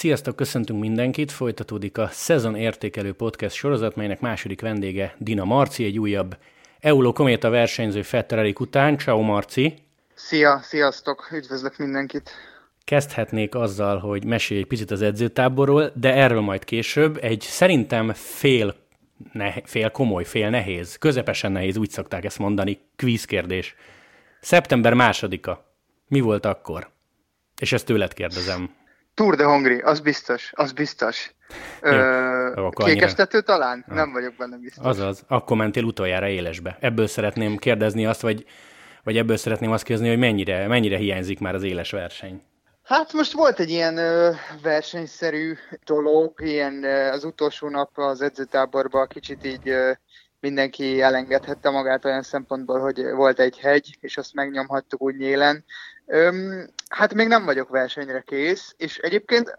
Sziasztok, köszöntünk mindenkit! Folytatódik a Szezon Értékelő Podcast sorozat, melynek második vendége Dina Marci, egy újabb Euló Kométa versenyző Fetterelik után. Ciao Marci! Szia, sziasztok! Üdvözlök mindenkit! Kezdhetnék azzal, hogy mesélj egy picit az edzőtáborról, de erről majd később. Egy szerintem fél, ne, fél komoly, fél nehéz, közepesen nehéz, úgy szokták ezt mondani, kvíz kérdés. Szeptember másodika. Mi volt akkor? És ezt tőled kérdezem. Tour de Hongri, az biztos, az biztos. Ö, kékestető talán? Ha. Nem vagyok benne biztos. Azaz, akkor mentél utoljára élesbe. Ebből szeretném kérdezni azt, vagy, vagy ebből szeretném azt kérdezni, hogy mennyire, mennyire hiányzik már az éles verseny. Hát most volt egy ilyen ö, versenyszerű dolog, ilyen ö, az utolsó nap az edzőtáborban kicsit így ö, mindenki elengedhette magát olyan szempontból, hogy volt egy hegy, és azt megnyomhattuk úgy nyélen. Öm, hát még nem vagyok versenyre kész, és egyébként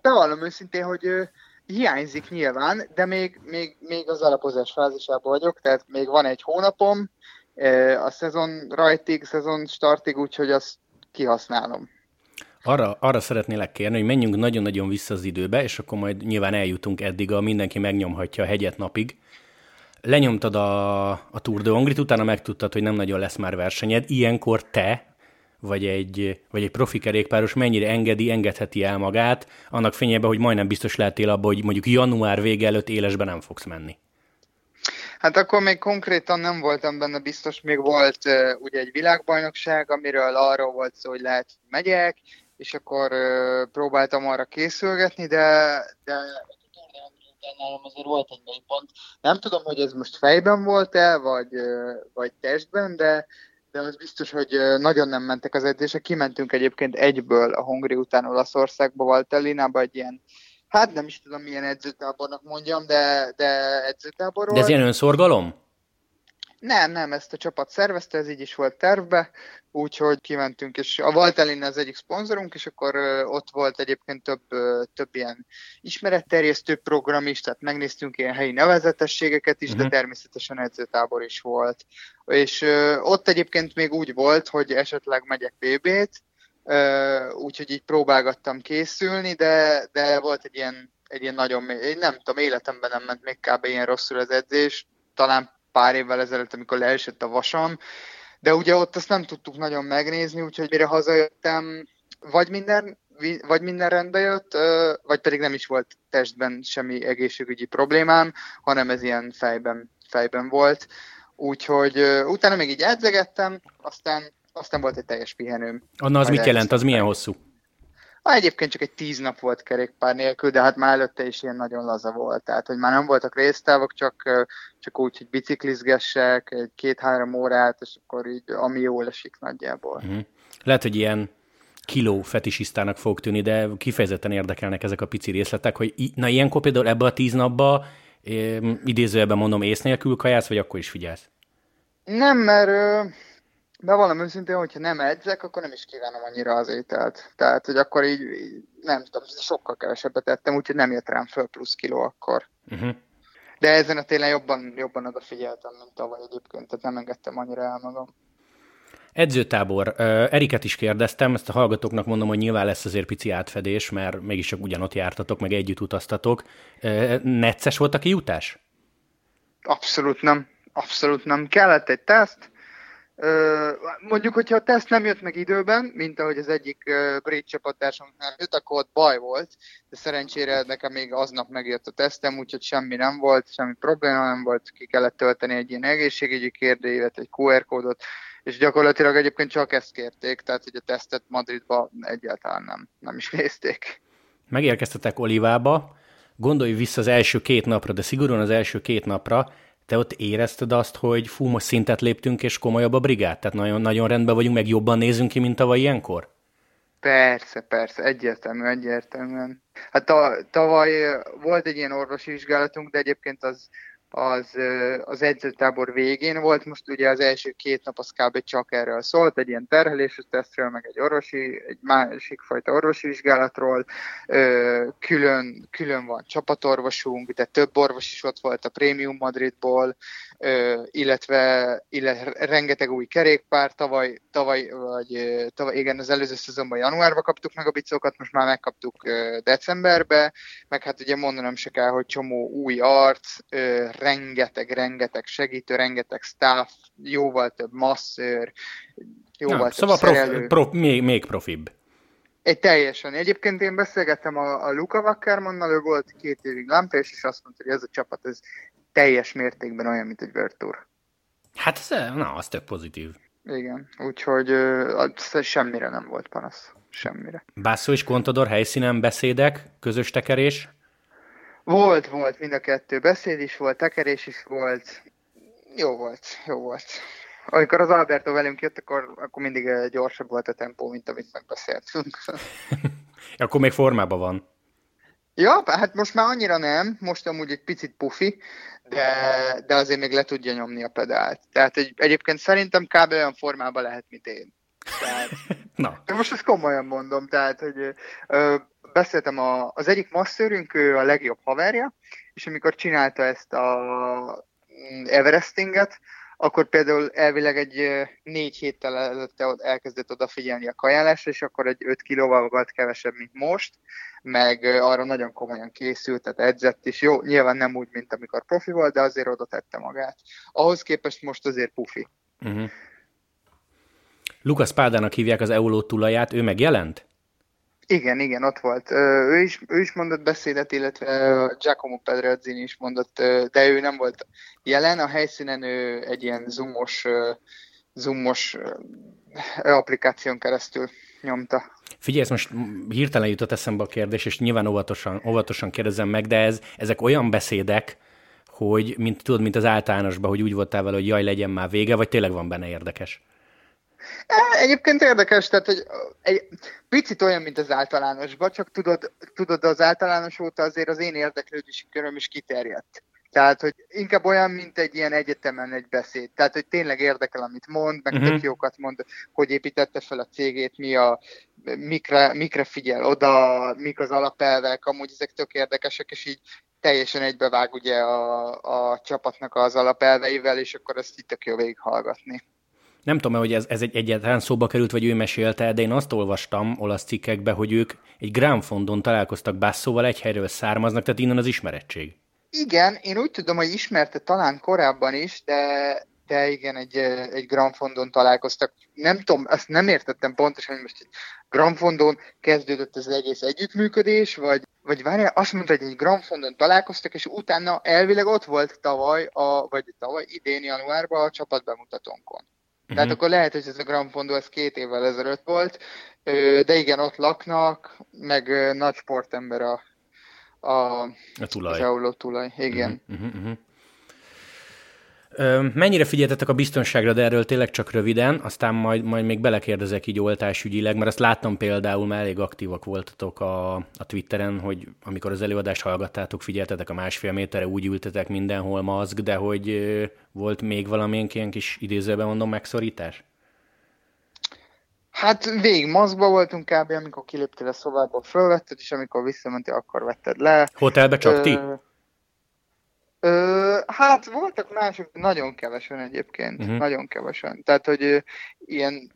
bevallom őszintén, hogy ö, hiányzik nyilván, de még, még, még az alapozás fázisában vagyok, tehát még van egy hónapom ö, a szezon rajtig, szezon startig, úgyhogy azt kihasználom. Arra, arra szeretnélek kérni, hogy menjünk nagyon-nagyon vissza az időbe, és akkor majd nyilván eljutunk eddig, a mindenki megnyomhatja a hegyet napig. Lenyomtad a, a Tour de Hongrit, utána megtudtad, hogy nem nagyon lesz már versenyed. Ilyenkor te, vagy egy, vagy egy profi kerékpáros mennyire engedi, engedheti el magát, annak fényében, hogy majdnem biztos lehetél abban, hogy mondjuk január vége előtt élesbe nem fogsz menni. Hát akkor még konkrétan nem voltam benne biztos, még volt uh, ugye egy világbajnokság, amiről arról volt szó, hogy lehet, hogy megyek, és akkor uh, próbáltam arra készülgetni, de, de nálam azért volt egy pont. Nem tudom, hogy ez most fejben volt-e, vagy, vagy testben, de, de az biztos, hogy nagyon nem mentek az edzések. Kimentünk egyébként egyből a Hongri után Olaszországba, Valtellinába egy ilyen Hát nem is tudom, milyen edzőtábornak mondjam, de, de edzőtáborról. De ez ilyen önszorgalom? Nem, nem, ezt a csapat szervezte, ez így is volt tervbe, úgyhogy kimentünk, és a Valtelin az egyik szponzorunk, és akkor ott volt egyébként több, több ilyen ismeretterjesztő program is, tehát megnéztünk ilyen helyi nevezetességeket is, uh-huh. de mhm. természetesen edzőtábor is volt. És ott egyébként még úgy volt, hogy esetleg megyek BB-t, úgyhogy így próbálgattam készülni, de, de volt egy ilyen, egy ilyen nagyon, én nem tudom, életemben nem ment még kb. ilyen rosszul az edzés, talán pár évvel ezelőtt, amikor leesett a vasam, de ugye ott azt nem tudtuk nagyon megnézni, úgyhogy mire hazajöttem, vagy minden, vagy minden rendbe jött, vagy pedig nem is volt testben semmi egészségügyi problémám, hanem ez ilyen fejben, fejben volt. Úgyhogy utána még így edzegettem, aztán, aztán volt egy teljes pihenőm. Anna az mit jelent, az milyen hosszú? Ah, egyébként csak egy tíz nap volt kerékpár nélkül, de hát már előtte is ilyen nagyon laza volt. Tehát, hogy már nem voltak résztávok, csak, csak úgy, hogy biciklizgessek egy két-három órát, és akkor így, ami jól esik nagyjából. Uh-huh. Lehet, hogy ilyen kiló fetisisztának fog tűnni, de kifejezetten érdekelnek ezek a pici részletek, hogy na ilyenkor például ebbe a tíz napba idézőjelben mondom ész nélkül kajász, vagy akkor is figyelsz? Nem, mert Bevallom őszintén, hogyha nem edzek, akkor nem is kívánom annyira az ételt. Tehát, hogy akkor így, így nem tudom, sokkal kevesebbet ettem, úgyhogy nem jött rám föl plusz kiló akkor. Uh-huh. De ezen a télen jobban, jobban odafigyeltem, mint tavaly egyébként, tehát nem engedtem annyira el magam. Edzőtábor. Eriket is kérdeztem, ezt a hallgatóknak mondom, hogy nyilván lesz azért pici átfedés, mert mégis csak ugyanott jártatok, meg együtt utaztatok. Necces volt a kijutás? Abszolút nem. Abszolút nem. Kellett egy teszt, Mondjuk, hogyha a teszt nem jött meg időben, mint ahogy az egyik brit csapattársunk jött, akkor ott baj volt, de szerencsére nekem még aznap megjött a tesztem, úgyhogy semmi nem volt, semmi probléma nem volt, ki kellett tölteni egy ilyen egészségügyi kérdőívet, egy QR kódot, és gyakorlatilag egyébként csak ezt kérték, tehát hogy a tesztet Madridba egyáltalán nem, nem is nézték. Megérkeztetek Olivába, gondolj vissza az első két napra, de szigorúan az első két napra, te ott érezted azt, hogy fú, most szintet léptünk, és komolyabb a brigád? Tehát nagyon, nagyon rendben vagyunk, meg jobban nézünk ki, mint tavaly ilyenkor? Persze, persze, egyértelmű, egyértelműen. Hát tavaly volt egy ilyen orvosi vizsgálatunk, de egyébként az, az, az edzőtábor végén volt, most ugye az első két nap az kb. csak erről szólt, egy ilyen terheléses tesztről, meg egy orvosi, egy másik fajta orvosi vizsgálatról, külön, külön van csapatorvosunk, de több orvos is ott volt a Premium Madridból, illetve, illetve rengeteg új kerékpár, tavaly, tavaly, vagy tavaly, igen, az előző szezonban januárban kaptuk meg a bicókat, most már megkaptuk decemberbe, meg hát ugye mondanom se kell, hogy csomó új arc, rengeteg, rengeteg segítő, rengeteg staff, jóval több masszőr, jóval Na, több szóval prof, prof, még, még profibb. Egy teljesen. Egyébként én beszélgettem a, a Luka Wackermannal, ő volt két évig Lampés, és azt mondta, hogy ez a csapat ez teljes mértékben olyan, mint egy World Tour. Hát ez, na, az tök pozitív. Igen, úgyhogy uh, semmire nem volt panasz. Semmire. Basso és Contador helyszínen beszédek, közös tekerés? Volt, volt, mind a kettő. Beszéd is volt, tekerés is volt. Jó volt, jó volt amikor az Alberto velünk jött, akkor, akkor mindig gyorsabb volt a tempó, mint amit megbeszéltünk. akkor még formában van. Ja, hát most már annyira nem, most amúgy egy picit pufi, de, de azért még le tudja nyomni a pedált. Tehát egy, egyébként szerintem kb. olyan formában lehet, mint én. Tehát, Na. De most ezt komolyan mondom, tehát, hogy ö, beszéltem a, az egyik masszőrünk, ő a legjobb haverja, és amikor csinálta ezt a mm, Everestinget, akkor például elvileg egy négy héttel előtte elkezdett odafigyelni a kajálásra, és akkor egy 5 kilóval volt kevesebb, mint most, meg arra nagyon komolyan készült, tehát edzett is. Jó, nyilván nem úgy, mint amikor profi volt, de azért oda tette magát. Ahhoz képest most azért pufi. Uh-huh. Lukas Pádának hívják az Euló tulaját, ő megjelent? Igen, igen, ott volt. Ő is, ő is mondott beszédet, illetve Giacomo Pedrezzini is mondott, de ő nem volt jelen. A helyszínen ő egy ilyen zoomos, zoomos applikáción keresztül nyomta. Figyelj, ez most hirtelen jutott eszembe a kérdés, és nyilván óvatosan, óvatosan kérdezem meg, de ez, ezek olyan beszédek, hogy mint tudod, mint az általánosban, hogy úgy voltál vele, hogy jaj, legyen már vége, vagy tényleg van benne érdekes? Egyébként érdekes, tehát hogy egy picit olyan, mint az általánosban, csak tudod, tudod az általános óta azért az én érdeklődési köröm is kiterjedt. Tehát, hogy inkább olyan, mint egy ilyen egyetemen egy beszéd. Tehát, hogy tényleg érdekel, amit mond, meg uh-huh. tök jókat mond, hogy építette fel a cégét, mi a, mikre, mikre figyel oda, mik az alapelvek, amúgy ezek tök érdekesek, és így teljesen egybevág ugye a, a csapatnak az alapelveivel, és akkor ezt itt tök jó végighallgatni nem tudom, hogy ez, ez egy egyáltalán szóba került, vagy ő mesélte, de én azt olvastam olasz cikkekbe, hogy ők egy Granfondon találkoztak Basszóval, egy helyről származnak, tehát innen az ismerettség. Igen, én úgy tudom, hogy ismerte talán korábban is, de, de igen, egy, egy Granfondon találkoztak. Nem tudom, azt nem értettem pontosan, hogy most egy Granfondon kezdődött az egész együttműködés, vagy, vagy várjál, azt mondta, hogy egy Granfondon találkoztak, és utána elvileg ott volt tavaly, a, vagy tavaly idén januárban a csapatbemutatónkon. Tehát uh-huh. akkor lehet, hogy ez a Grand Fondo ez két évvel ezelőtt volt, de igen, ott laknak, meg nagy sportember a, a, a tulaj. Az Euló tulaj, igen. Uh-huh, uh-huh. Mennyire figyeltetek a biztonságra, de erről tényleg csak röviden, aztán majd, majd még belekérdezek így oltásügyileg, mert azt láttam például, mert elég aktívak voltatok a, a Twitteren, hogy amikor az előadást hallgattátok, figyeltetek a másfél méterre, úgy ültetek mindenhol maszk, de hogy volt még valamilyen ilyen kis idézőben mondom megszorítás? Hát végig maszkba voltunk kb. amikor kiléptél a szobából, fölvetted, és amikor visszamentél, akkor vetted le. Hotelbe csak ti? Ö, hát voltak mások, nagyon kevesen egyébként, uh-huh. nagyon kevesen. Tehát, hogy ilyen,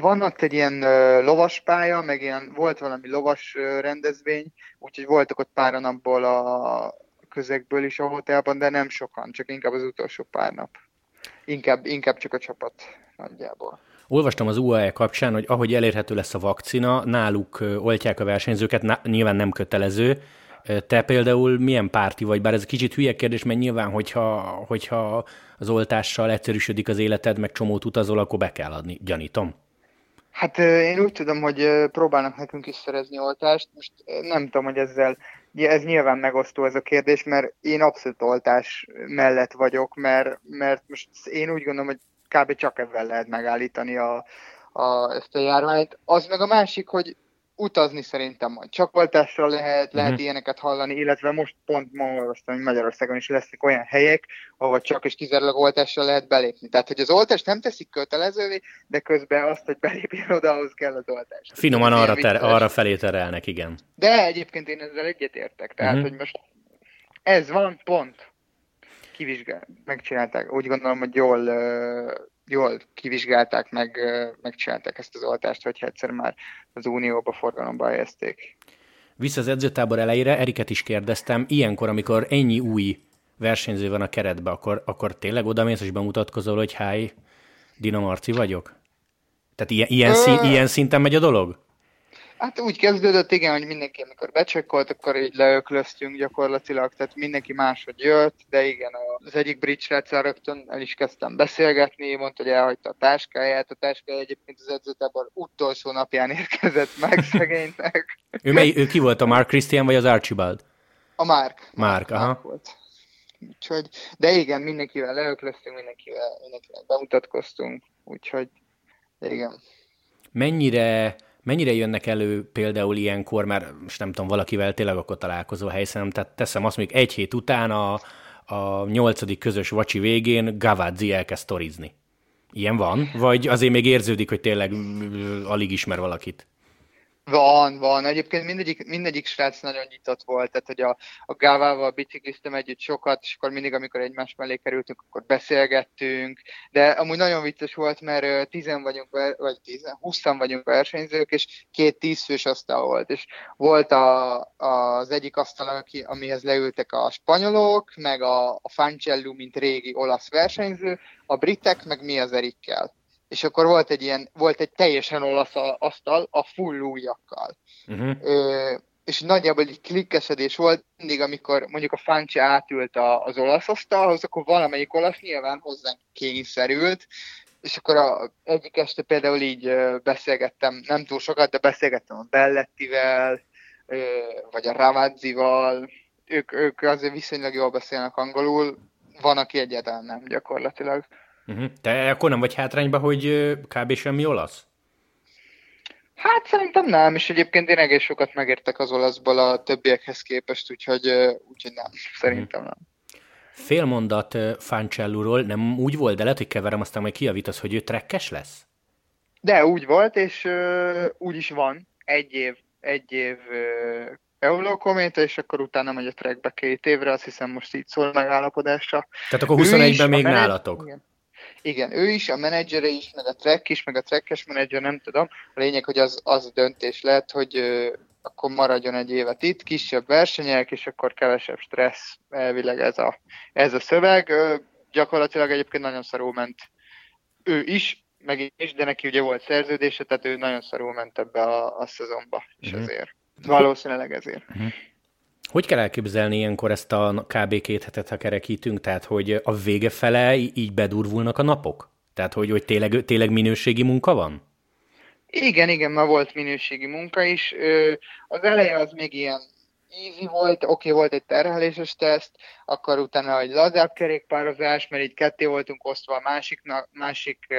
van ott egy ilyen uh, lovaspálya, meg ilyen, volt valami lovas uh, rendezvény, úgyhogy voltak ott pár napból a közegből is a hotelban, de nem sokan, csak inkább az utolsó pár nap. Inkább, inkább csak a csapat nagyjából. Olvastam az UAE kapcsán, hogy ahogy elérhető lesz a vakcina, náluk oltják a versenyzőket, nyilván nem kötelező, te például milyen párti vagy? Bár ez kicsit hülye kérdés, mert nyilván, hogyha, hogyha az oltással egyszerűsödik az életed, meg csomót utazol, akkor be kell adni, gyanítom. Hát én úgy tudom, hogy próbálnak nekünk is szerezni oltást. Most nem tudom, hogy ezzel, ez nyilván megosztó ez a kérdés, mert én abszolút oltás mellett vagyok, mert, mert most én úgy gondolom, hogy kb. csak ezzel lehet megállítani a, a, ezt a járványt. Az meg a másik, hogy utazni szerintem majd csak oltással lehet, lehet uh-huh. ilyeneket hallani, illetve most pont ma olvastam, hogy Magyarországon is lesznek olyan helyek, ahol csak és kizárólag oltással lehet belépni. Tehát, hogy az oltást nem teszik kötelezővé, de közben azt, hogy belépjen oda, ahhoz kell az oltás. Finoman arra, ter- arra felé terelnek, igen. De egyébként én ezzel egyetértek. Tehát, uh-huh. hogy most ez van, pont kivizsgál, megcsinálták, úgy gondolom, hogy jól, jól kivizsgálták, meg, megcsinálták ezt az oltást, hogyha egyszer már az Unióba forgalomba helyezték. Vissza az edzőtábor elejére, Eriket is kérdeztem, ilyenkor, amikor ennyi új versenyző van a keretbe, akkor, akkor tényleg odamész és bemutatkozol, hogy háj, Dina Marci vagyok? Tehát ilyen, ilyen, szín, ilyen szinten megy a dolog? Hát úgy kezdődött, igen, hogy mindenki, amikor becsekkolt, akkor így leöklöztünk gyakorlatilag, tehát mindenki máshogy jött, de igen, az egyik brit sráccal rögtön el is kezdtem beszélgetni, mondta, hogy elhagyta a táskáját, a táskája egyébként az edzőtábor utolsó napján érkezett meg szegénynek. ő, mely, ő ki volt, a Mark Christian vagy az Archibald? A Mark. Mark, aha. Mark volt. Úgyhogy, de igen, mindenkivel leöklöztünk, mindenkivel, mindenkivel bemutatkoztunk, úgyhogy igen. Mennyire Mennyire jönnek elő például ilyenkor, mert most nem tudom, valakivel tényleg akkor találkozó helyszínen, tehát teszem azt mondjuk egy hét után a, a nyolcadik közös vacsi végén Gavazzi elkezd torizni. Ilyen van? Vagy azért még érződik, hogy tényleg alig ismer valakit? Van, van. Egyébként mindegyik, mindegyik srác nagyon nyitott volt, tehát hogy a, a Gávával bicikliztem együtt sokat, és akkor mindig, amikor egymás mellé kerültünk, akkor beszélgettünk, de amúgy nagyon vicces volt, mert tizen vagyunk, vagy tizen, huszan vagyunk versenyzők, és két tízfős asztal volt, és volt a, az egyik asztal, aki, amihez leültek a spanyolok, meg a, a Fancellu, mint régi olasz versenyző, a britek, meg mi az Erikkel és akkor volt egy ilyen, volt egy teljesen olasz asztal a full ujjakkal. Uh-huh. Ö, és nagyjából egy klikkesedés volt, mindig amikor mondjuk a Fanci átült az olasz asztalhoz, akkor valamelyik olasz nyilván hozzánk kényszerült, és akkor a, egyik este például így beszélgettem, nem túl sokat, de beszélgettem a Bellettivel, vagy a Ravazzival, ők, ők azért viszonylag jól beszélnek angolul, van, aki egyáltalán nem gyakorlatilag. Uh-huh. Te akkor nem vagy hátrányba, hogy kb. semmi olasz? Hát szerintem nem, és egyébként én egész sokat megértek az olaszból a többiekhez képest, úgyhogy, úgyhogy nem, szerintem nem. Fél mondat Fancelluról, nem úgy volt, de lehet, hogy keverem, aztán majd kiavítasz, hogy ő trekkes lesz? De úgy volt, és uh, úgy is van. Egy év, egy év Eurokométa, és akkor utána megy a trackbe két évre, azt hiszem most így szól megállapodásra. Tehát akkor 21-ben még nálatok? Igen. Igen, ő is, a menedzsere is, meg a track is, meg a trackes menedzser, nem tudom. A lényeg, hogy az, az döntés lett, hogy ö, akkor maradjon egy évet itt, kisebb versenyek, és akkor kevesebb stressz, elvileg ez a, ez a szöveg. Ö, gyakorlatilag egyébként nagyon szarul ment ő is, meg is, de neki ugye volt szerződése, tehát ő nagyon szarul ment ebbe a, a szezonba, és uh-huh. ezért. Valószínűleg ezért. Uh-huh. Hogy kell elképzelni ilyenkor ezt a kb. két hetet, ha kerekítünk, tehát hogy a vége fele így bedurvulnak a napok? Tehát, hogy, hogy tényleg, tényleg minőségi munka van? Igen, igen, ma volt minőségi munka is. Az eleje az még ilyen easy volt, oké, okay, volt egy terheléses teszt, akkor utána egy lazább kerékpározás, mert így ketté voltunk osztva, a másiknak, másik uh,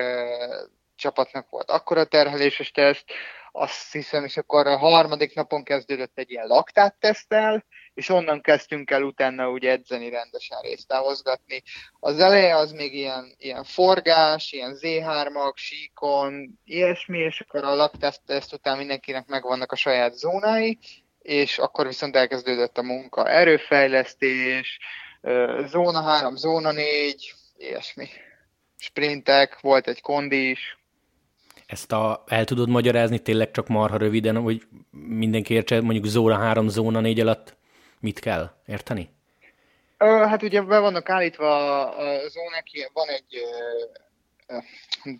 csapatnak volt akkora terheléses teszt, azt hiszem, és akkor a harmadik napon kezdődött egy ilyen laktáttesztel, és onnan kezdtünk el utána úgy edzeni, rendesen részt távozgatni. Az eleje az még ilyen, ilyen forgás, ilyen Z3-ak, síkon, ilyesmi, és akkor a lakteszt után mindenkinek megvannak a saját zónái, és akkor viszont elkezdődött a munka, erőfejlesztés, zóna 3, zóna 4, ilyesmi. Sprintek, volt egy kondi is, ezt a, el tudod magyarázni tényleg csak marha röviden, hogy mindenki értse, mondjuk zóna 3, zóna 4 alatt mit kell érteni? Hát ugye be vannak állítva a zónák, van egy,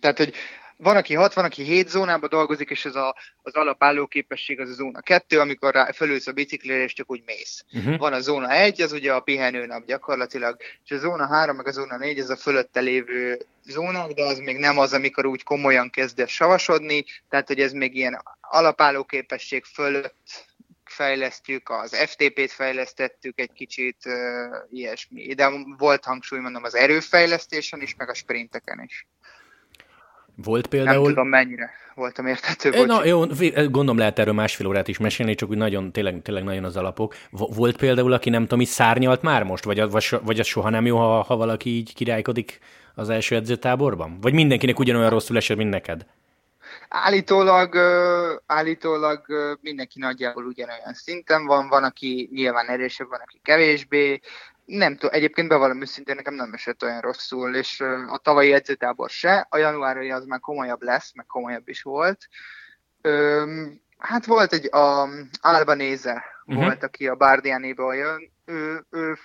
tehát hogy van, aki 6, van, aki 7 zónában dolgozik, és ez a, az alapálló képesség az a zóna 2, amikor rá, felülsz a biciklire, és csak úgy mész. Uh-huh. Van a zóna 1, az ugye a pihenőnap gyakorlatilag, és a zóna 3, meg a zóna 4, ez a fölötte lévő zónák, de az még nem az, amikor úgy komolyan kezdesz savasodni, tehát hogy ez még ilyen alapálló képesség fölött fejlesztjük, az FTP-t fejlesztettük egy kicsit, ilyesmi. De volt hangsúly, mondom, az erőfejlesztésen is, meg a sprinteken is. Volt például... Nem tudom mennyire voltam érthető, bocs. Na, jó, gondolom lehet erről másfél órát is mesélni, csak úgy nagyon, tényleg, tényleg nagyon az alapok. Volt például, aki nem tudom, is szárnyalt már most? Vagy, vagy, vagy az soha nem jó, ha, ha valaki így királykodik az első edzőtáborban? Vagy mindenkinek ugyanolyan rosszul esett, mint neked? Állítólag, állítólag mindenki nagyjából ugyanolyan szinten van, van, aki nyilván erősebb, van, aki kevésbé. nem tudom, egyébként bevallom őszintén, nekem nem esett olyan rosszul, és a tavalyi edzőtábor se, a januári az már komolyabb lesz, meg komolyabb is volt. Öm, hát volt egy a Albanéze uh-huh. volt, aki a Bárdiánéból jön, ő, ő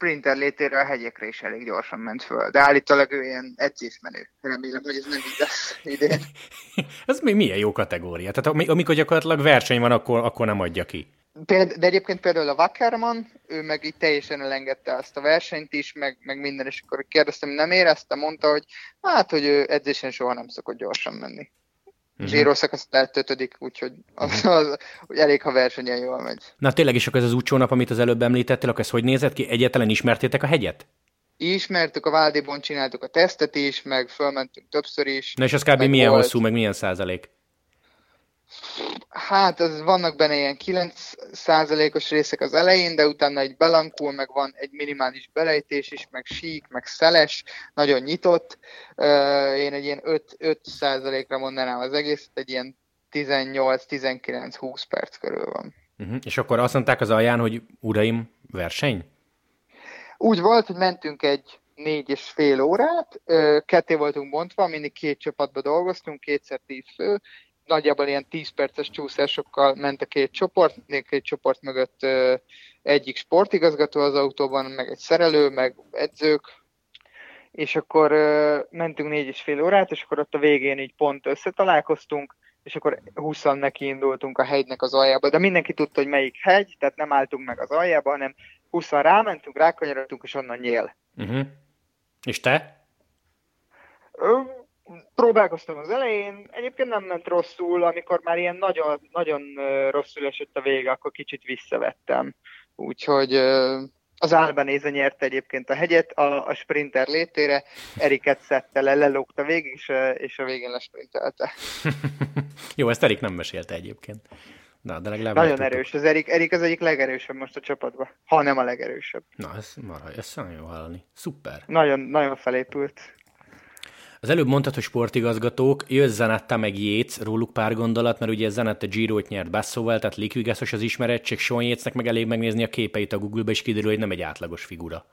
sprinter létére a hegyekre is elég gyorsan ment föl, de állítólag ő ilyen edzésmenő. Remélem, hogy ez nem így lesz idén. ez még milyen jó kategória. Tehát amikor gyakorlatilag verseny van, akkor, akkor nem adja ki. Péld, de egyébként például a Wackerman, ő meg így teljesen elengedte azt a versenyt is, meg, meg minden, és akkor kérdeztem, nem érezte, mondta, hogy hát, hogy ő edzésen soha nem szokott gyorsan menni. Uh-huh. Zsíró szakasz lett ötödik, úgyhogy az, mhm. az, hogy elég, ha versenyen jól megy. Na tényleg is, akkor ez az úcsónap, amit az előbb említettél, akkor ez hogy nézett ki? Egyetlen ismertétek a hegyet? Ismertük, a Váldéban csináltuk a tesztet is, meg fölmentünk többször is. Na és az kb. milyen volt... hosszú, meg milyen százalék? Hát, az vannak benne ilyen 9%-os részek az elején, de utána egy belankul, meg van egy minimális belejtés is, meg sík, meg szeles, nagyon nyitott. Én egy ilyen 5, 5%-ra mondanám az egész, egy ilyen 18-19-20 perc körül van. Uh-huh. És akkor azt mondták az alján, hogy uraim, verseny? Úgy volt, hogy mentünk egy négy és fél órát, ketté voltunk bontva, mindig két csapatba dolgoztunk, kétszer tíz fő, nagyjából ilyen 10 perces csúszásokkal ment a két csoport, még két csoport mögött egyik sportigazgató az autóban, meg egy szerelő, meg edzők, és akkor mentünk négy és fél órát, és akkor ott a végén így pont összetalálkoztunk, és akkor 20 neki indultunk a hegynek az aljába, de mindenki tudta, hogy melyik hegy, tehát nem álltunk meg az aljába, hanem 20 rámentünk, rákanyarodtunk, és onnan nyél. Uh-huh. És te? Próbálkoztam az elején, egyébként nem ment rosszul, amikor már ilyen nagyon, nagyon rosszul esett a vége, akkor kicsit visszavettem. Úgyhogy az Albanéze nyerte egyébként a hegyet, a, a sprinter létére, Eriket szedte le, lelógta végig, és, és a végén lesprintelte. Jó, ezt Erik nem mesélte egyébként. Na, de legalább Nagyon erős, az Erik, Erik az egyik legerősebb most a csapatban, ha nem a legerősebb. Na, ez marha, ez nagyon jó hallani. Szuper. Nagyon, nagyon felépült. Az előbb mondtad, hogy sportigazgatók, jössz Zanetta meg Jéz, róluk pár gondolat, mert ugye Zanetta Giro-t nyert Basszóval, tehát likvigászos az ismerettség, Sean Yatesnek meg elég megnézni a képeit a Google-be, és kiderül, hogy nem egy átlagos figura.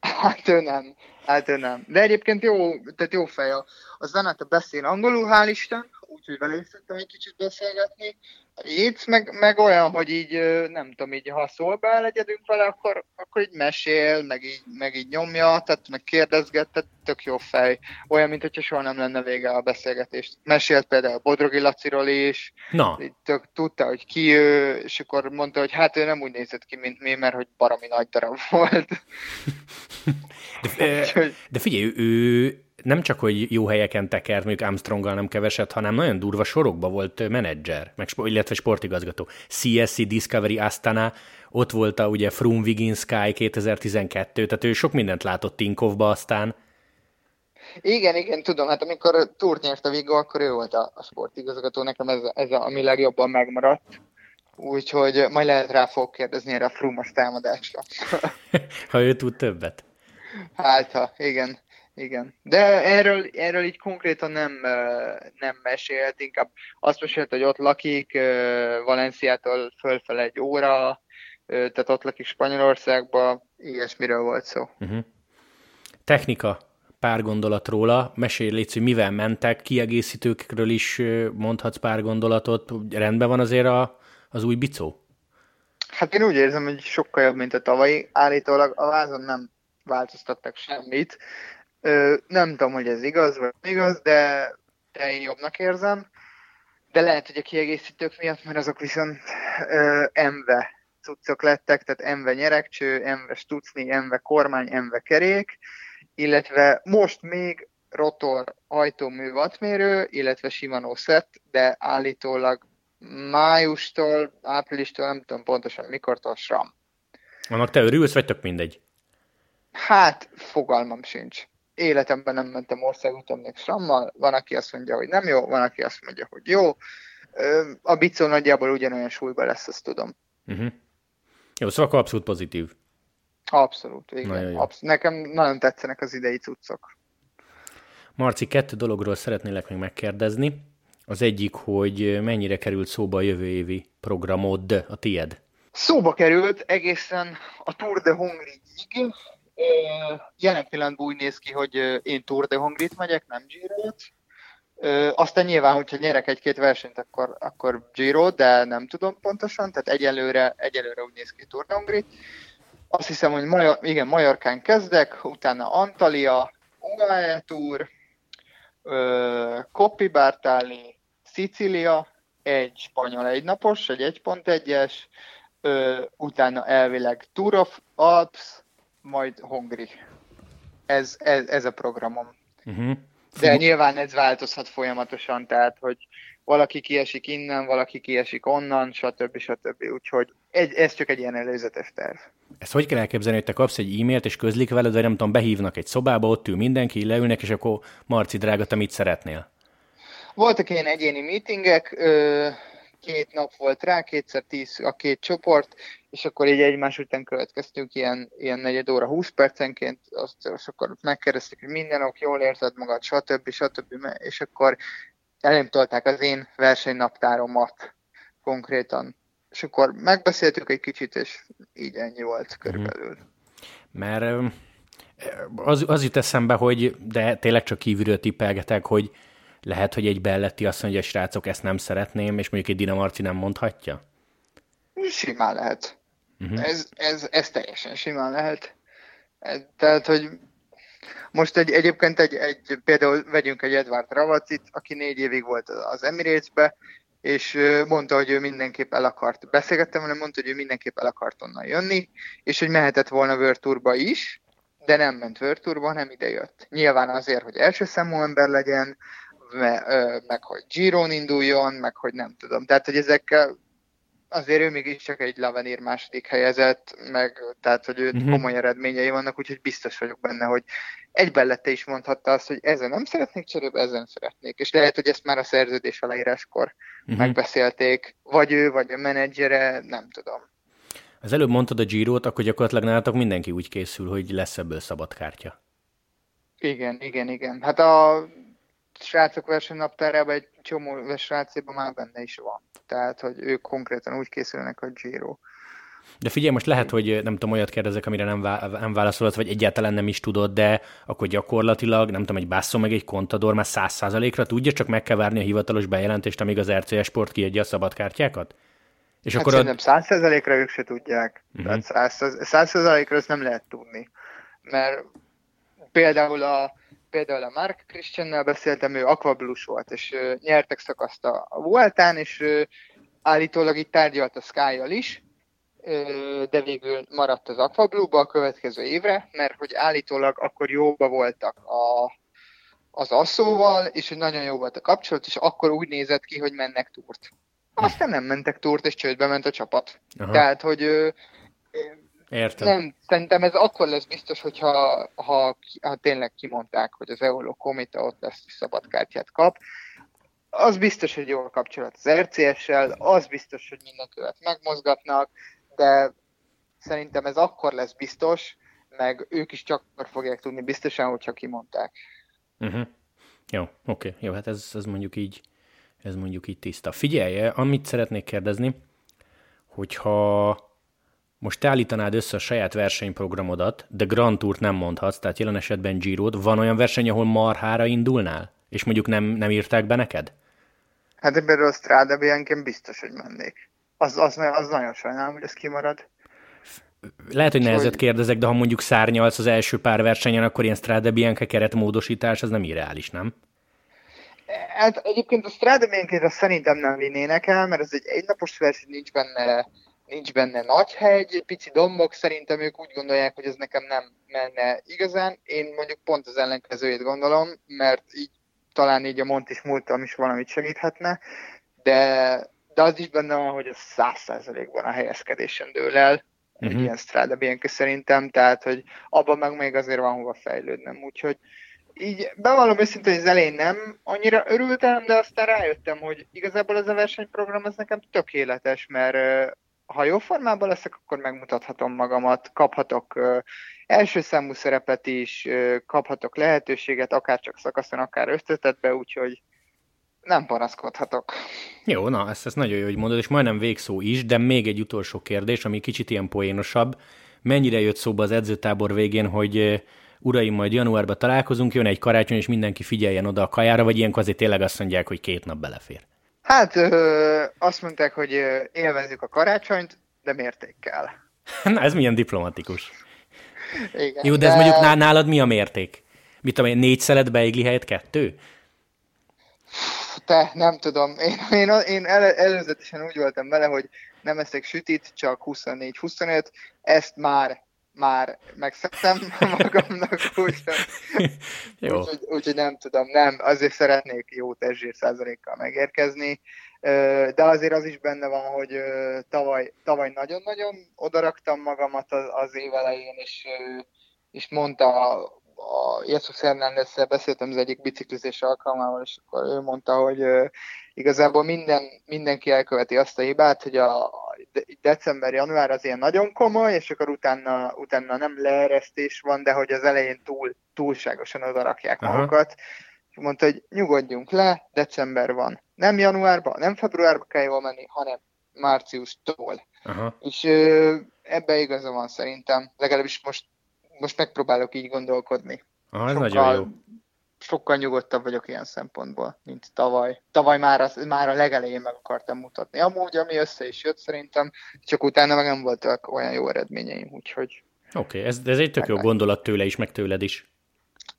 Hát ő nem, hát ő nem. De egyébként jó, tehát jó fej. A Zanetta beszél angolul, hál' Isten, úgyhogy vele is egy kicsit beszélgetni. Itt meg, meg olyan, hogy így nem tudom, így ha szól be legyedünk vele, akkor, akkor így mesél, meg így, meg így nyomja, tehát meg kérdezget, tehát tök jó fej. Olyan, mint hogyha soha nem lenne vége a beszélgetést. Mesélt például Bodrogi Laciról is, Na. Így tök, tudta, hogy ki ő, és akkor mondta, hogy hát ő nem úgy nézett ki, mint mi, mert hogy baromi nagy darab volt. de, de figyelj, ő nem csak, hogy jó helyeken tekert, mondjuk Armstronggal nem keveset, hanem nagyon durva sorokba volt menedzser, meg, illetve sportigazgató. CSC Discovery Astana, ott volt a ugye Froome Wiggins Sky 2012, tehát ő sok mindent látott Tinkovba aztán. Igen, igen, tudom, hát amikor túrt nyert a Vigo, akkor ő volt a, a sportigazgató, nekem ez, ez a, ami legjobban megmaradt. Úgyhogy majd lehet rá fog kérdezni erre a Frumos támadásra. ha ő tud többet. Hát, ha, igen. Igen. De erről, erről így konkrétan nem, nem mesélt, inkább azt mesélt, hogy ott lakik, Valenciától fölfele egy óra, tehát ott lakik Spanyolországban, ilyesmiről volt szó. Uh-huh. Technika, pár gondolat róla. Mesélj légy, hogy mivel mentek, kiegészítőkről is mondhatsz pár gondolatot. Rendben van azért a, az új bicó? Hát én úgy érzem, hogy sokkal jobb, mint a tavalyi. Állítólag a vázon nem változtattak semmit, Ö, nem tudom, hogy ez igaz vagy igaz, de, de én jobbnak érzem. De lehet, hogy a kiegészítők miatt, mert azok viszont ö, emve cuccok lettek, tehát emve nyerekcső, emve stucni, emve kormány, emve kerék, illetve most még rotor ajtómű wattmérő, illetve Shimano set, de állítólag májustól, áprilistól, nem tudom pontosan mikortól SRAM. Annak te örülsz, vagy tök mindegy? Hát, fogalmam sincs életemben nem mentem országúton még sammal, van, aki azt mondja, hogy nem jó, van, aki azt mondja, hogy jó. A bicó nagyjából ugyanolyan súlyban lesz, azt tudom. Uh-huh. Jó, szóval abszolút pozitív. Abszolút, igen. Nagyon jó. Absz- nekem nagyon tetszenek az idei cuccok. Marci, kettő dologról szeretnélek még megkérdezni. Az egyik, hogy mennyire került szóba a jövő évi programod, a tied? Szóba került egészen a Tour de Hongrie-ig. Jelen pillanatban úgy néz ki, hogy én Tour de Hongrit megyek, nem giro Aztán nyilván, hogyha nyerek egy-két versenyt, akkor, akkor Giro, de nem tudom pontosan, tehát egyelőre, egyelőre úgy néz ki Tour de Hongrit. Azt hiszem, hogy Major, igen, Majorkán kezdek, utána Antalya, UAE Tour, Coppi Bartali, Szicília, egy spanyol egynapos, egy 1.1-es, utána elvileg Tour of Alps, majd Hongri. Ez, ez, ez a programom. Uh-huh. De nyilván ez változhat folyamatosan, tehát hogy valaki kiesik innen, valaki kiesik onnan, stb. stb. Úgyhogy egy, ez csak egy ilyen előzetes terv. Ezt hogy kell elképzelni, hogy te kapsz egy e-mailt, és közlik veled, vagy nem tudom, behívnak egy szobába, ott ül mindenki, leülnek, és akkor Marci drága, te mit szeretnél? Voltak ilyen egyéni meetingek, két nap volt rá, kétszer tíz a két csoport, és akkor így egymás után következtünk ilyen, ilyen negyed óra, 20 percenként, azt, és akkor megkérdeztük, hogy minden ok, jól érzed magad, stb. stb. És akkor elém tolták az én versenynaptáromat konkrétan. És akkor megbeszéltük egy kicsit, és így ennyi volt körülbelül. Mert az, az jut eszembe, hogy, de tényleg csak kívülről tippelgetek, hogy lehet, hogy egy belletti azt mondja, hogy srácok, ezt nem szeretném, és mondjuk egy Dinamarci nem mondhatja? Simán lehet. Uh-huh. Ez, ez, ez teljesen simán lehet. Ez, tehát, hogy most egy, egyébként egy, egy, például vegyünk egy Edward Ravacit, aki négy évig volt az Emirates-be, és mondta, hogy ő mindenképp el akart, beszélgettem vele, mondta, hogy ő mindenképp el akart onnan jönni, és hogy mehetett volna Tourba is, de nem ment Tourba, hanem ide jött. Nyilván azért, hogy első számú ember legyen, meg hogy Giron induljon, meg hogy nem tudom. Tehát, hogy ezek azért ő mégis csak egy Lavenir második helyezett, meg tehát, hogy ő uh-huh. komoly eredményei vannak, úgyhogy biztos vagyok benne, hogy egy bellette is mondhatta azt, hogy ezen nem szeretnék cserébe, ezen szeretnék. És lehet, hogy ezt már a szerződés aláíráskor uh-huh. megbeszélték, vagy ő, vagy a menedzsere, nem tudom. Az előbb mondtad a Giro-t, akkor gyakorlatilag nálatok mindenki úgy készül, hogy lesz ebből szabad kártya. Igen, igen, igen. Hát a srácok versenynaptárában egy csomó srácében már benne is van. Tehát, hogy ők konkrétan úgy készülnek, hogy Giro. De figyelj, most lehet, hogy nem tudom, olyat kérdezek, amire nem, vá- nem válaszolod, vagy egyáltalán nem is tudod, de akkor gyakorlatilag, nem tudom, egy Basso meg egy Contador már száz százalékra tudja, csak meg kell várni a hivatalos bejelentést, amíg az RCS Sport kiadja a szabadkártyákat? És hát akkor szerintem száz százalékra ők se tudják. Uh-huh. Tehát száz százalékra ezt nem lehet tudni. Mert például a például a Mark Christiannel beszéltem, ő Aquablus volt, és uh, nyertek szakaszt a, Vueltán, és uh, állítólag itt tárgyalt a sky is, de végül maradt az Aquablue-ba a következő évre, mert hogy állítólag akkor jóba voltak a, az asszóval, és hogy nagyon jó volt a kapcsolat, és akkor úgy nézett ki, hogy mennek túrt. Aztán nem mentek túrt, és csődbe ment a csapat. Aha. Tehát, hogy Értem. Nem, szerintem ez akkor lesz biztos, hogyha ha, ha tényleg kimondták, hogy az Eolo Komita ott lesz, és szabadkártyát kap. Az biztos, hogy jó a kapcsolat az RCS-sel, az biztos, hogy mindenkivel megmozgatnak, de szerintem ez akkor lesz biztos, meg ők is csak akkor fogják tudni biztosan, hogyha kimondták. Uh-huh. Jó, oké, okay. jó, hát ez, ez mondjuk így ez mondjuk így tiszta. Figyelj, amit szeretnék kérdezni, hogyha most te állítanád össze a saját versenyprogramodat, de Grand Tourt nem mondhatsz, tehát jelen esetben giro van olyan verseny, ahol marhára indulnál? És mondjuk nem, nem írták be neked? Hát ebben a Strada Bianchi biztos, hogy mennék. Az, az, az nagyon sajnálom, hogy ez kimarad. Lehet, hogy nehezet hogy... kérdezek, de ha mondjuk szárnyalsz az első pár versenyen, akkor ilyen Strada Bianca keretmódosítás, az nem irreális, nem? Hát egyébként a Strada Bianchi-t szerintem nem vinnének el, mert ez egy egynapos verseny, nincs benne nincs benne nagy hegy, pici dombok, szerintem ők úgy gondolják, hogy ez nekem nem menne igazán. Én mondjuk pont az ellenkezőjét gondolom, mert így talán így a Montis múltam is valamit segíthetne, de, de az is benne van, hogy a száz százalékban a helyezkedésen dől el, uh-huh. egy mhm. ilyen Strada Bianca szerintem, tehát hogy abban meg még azért van hova fejlődnem, úgyhogy így bevallom őszintén, hogy az elején nem annyira örültem, de aztán rájöttem, hogy igazából ez a versenyprogram ez nekem tökéletes, mert ha jó formában leszek, akkor megmutathatom magamat, kaphatok első számú szerepet is, kaphatok lehetőséget, akár csak szakaszon, akár összetetbe, úgyhogy nem panaszkodhatok. Jó, na, ezt, ezt nagyon jó, hogy mondod, és majdnem végszó is, de még egy utolsó kérdés, ami kicsit ilyen poénosabb. Mennyire jött szóba az edzőtábor végén, hogy uraim, majd januárban találkozunk, jön egy karácsony, és mindenki figyeljen oda a kajára, vagy ilyenkor azért tényleg azt mondják, hogy két nap belefér? Hát ö, azt mondták, hogy élvezzük a karácsonyt, de mértékkel. Na, ez milyen diplomatikus. Igen, Jó, de, de ez mondjuk nálad mi a mérték? Mit tudom én, négy szelet beigli helyett kettő? Te, nem tudom. Én, én, én el, előzetesen úgy voltam vele, hogy nem eszek sütit, csak 24-25. Ezt már már megszedtem magamnak, úgyhogy, úgyhogy, úgyhogy nem tudom, nem, azért szeretnék jó testzsér százalékkal megérkezni, de azért az is benne van, hogy tavaly, tavaly nagyon-nagyon odaraktam magamat az, az év elején, és, és mondta a Jesus hernández beszéltem az egyik biciklizés alkalmával, és akkor ő mondta, hogy igazából minden, mindenki elköveti azt a hibát, hogy a december-január az ilyen nagyon komoly, és akkor utána, utána nem leeresztés van, de hogy az elején túl, túlságosan odarakják Aha. magukat. És mondta, hogy nyugodjunk le, december van. Nem januárban, nem februárban kell jól menni, hanem márciustól. Aha. És ö, ebbe igaza van szerintem, legalábbis most, most megpróbálok így gondolkodni. Aha, ez Sokkal, nagyon jó sokkal nyugodtabb vagyok ilyen szempontból, mint tavaly. Tavaly már, az, már a legelején meg akartam mutatni. Amúgy, ami össze is jött szerintem, csak utána meg nem voltak olyan jó eredményeim, úgyhogy... Oké, okay, ez, ez egy tök jó gondolat tőle is, meg tőled is.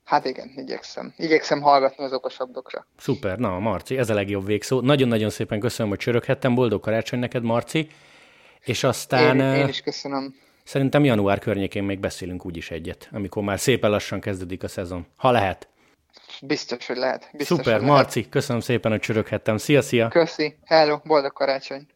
Hát igen, igyekszem. Igyekszem hallgatni az okosabbakra. Szuper, na Marci, ez a legjobb végszó. Nagyon-nagyon szépen köszönöm, hogy csöröghettem. Boldog karácsony neked, Marci. És aztán... Én, én is köszönöm. Szerintem január környékén még beszélünk úgyis egyet, amikor már szépen lassan kezdődik a szezon. Ha lehet. Biztos, hogy lehet. Biztos, Szuper, hogy Marci, lehet. köszönöm szépen, hogy csöröghettem. Szia, szia! Köszi, hello, boldog karácsony!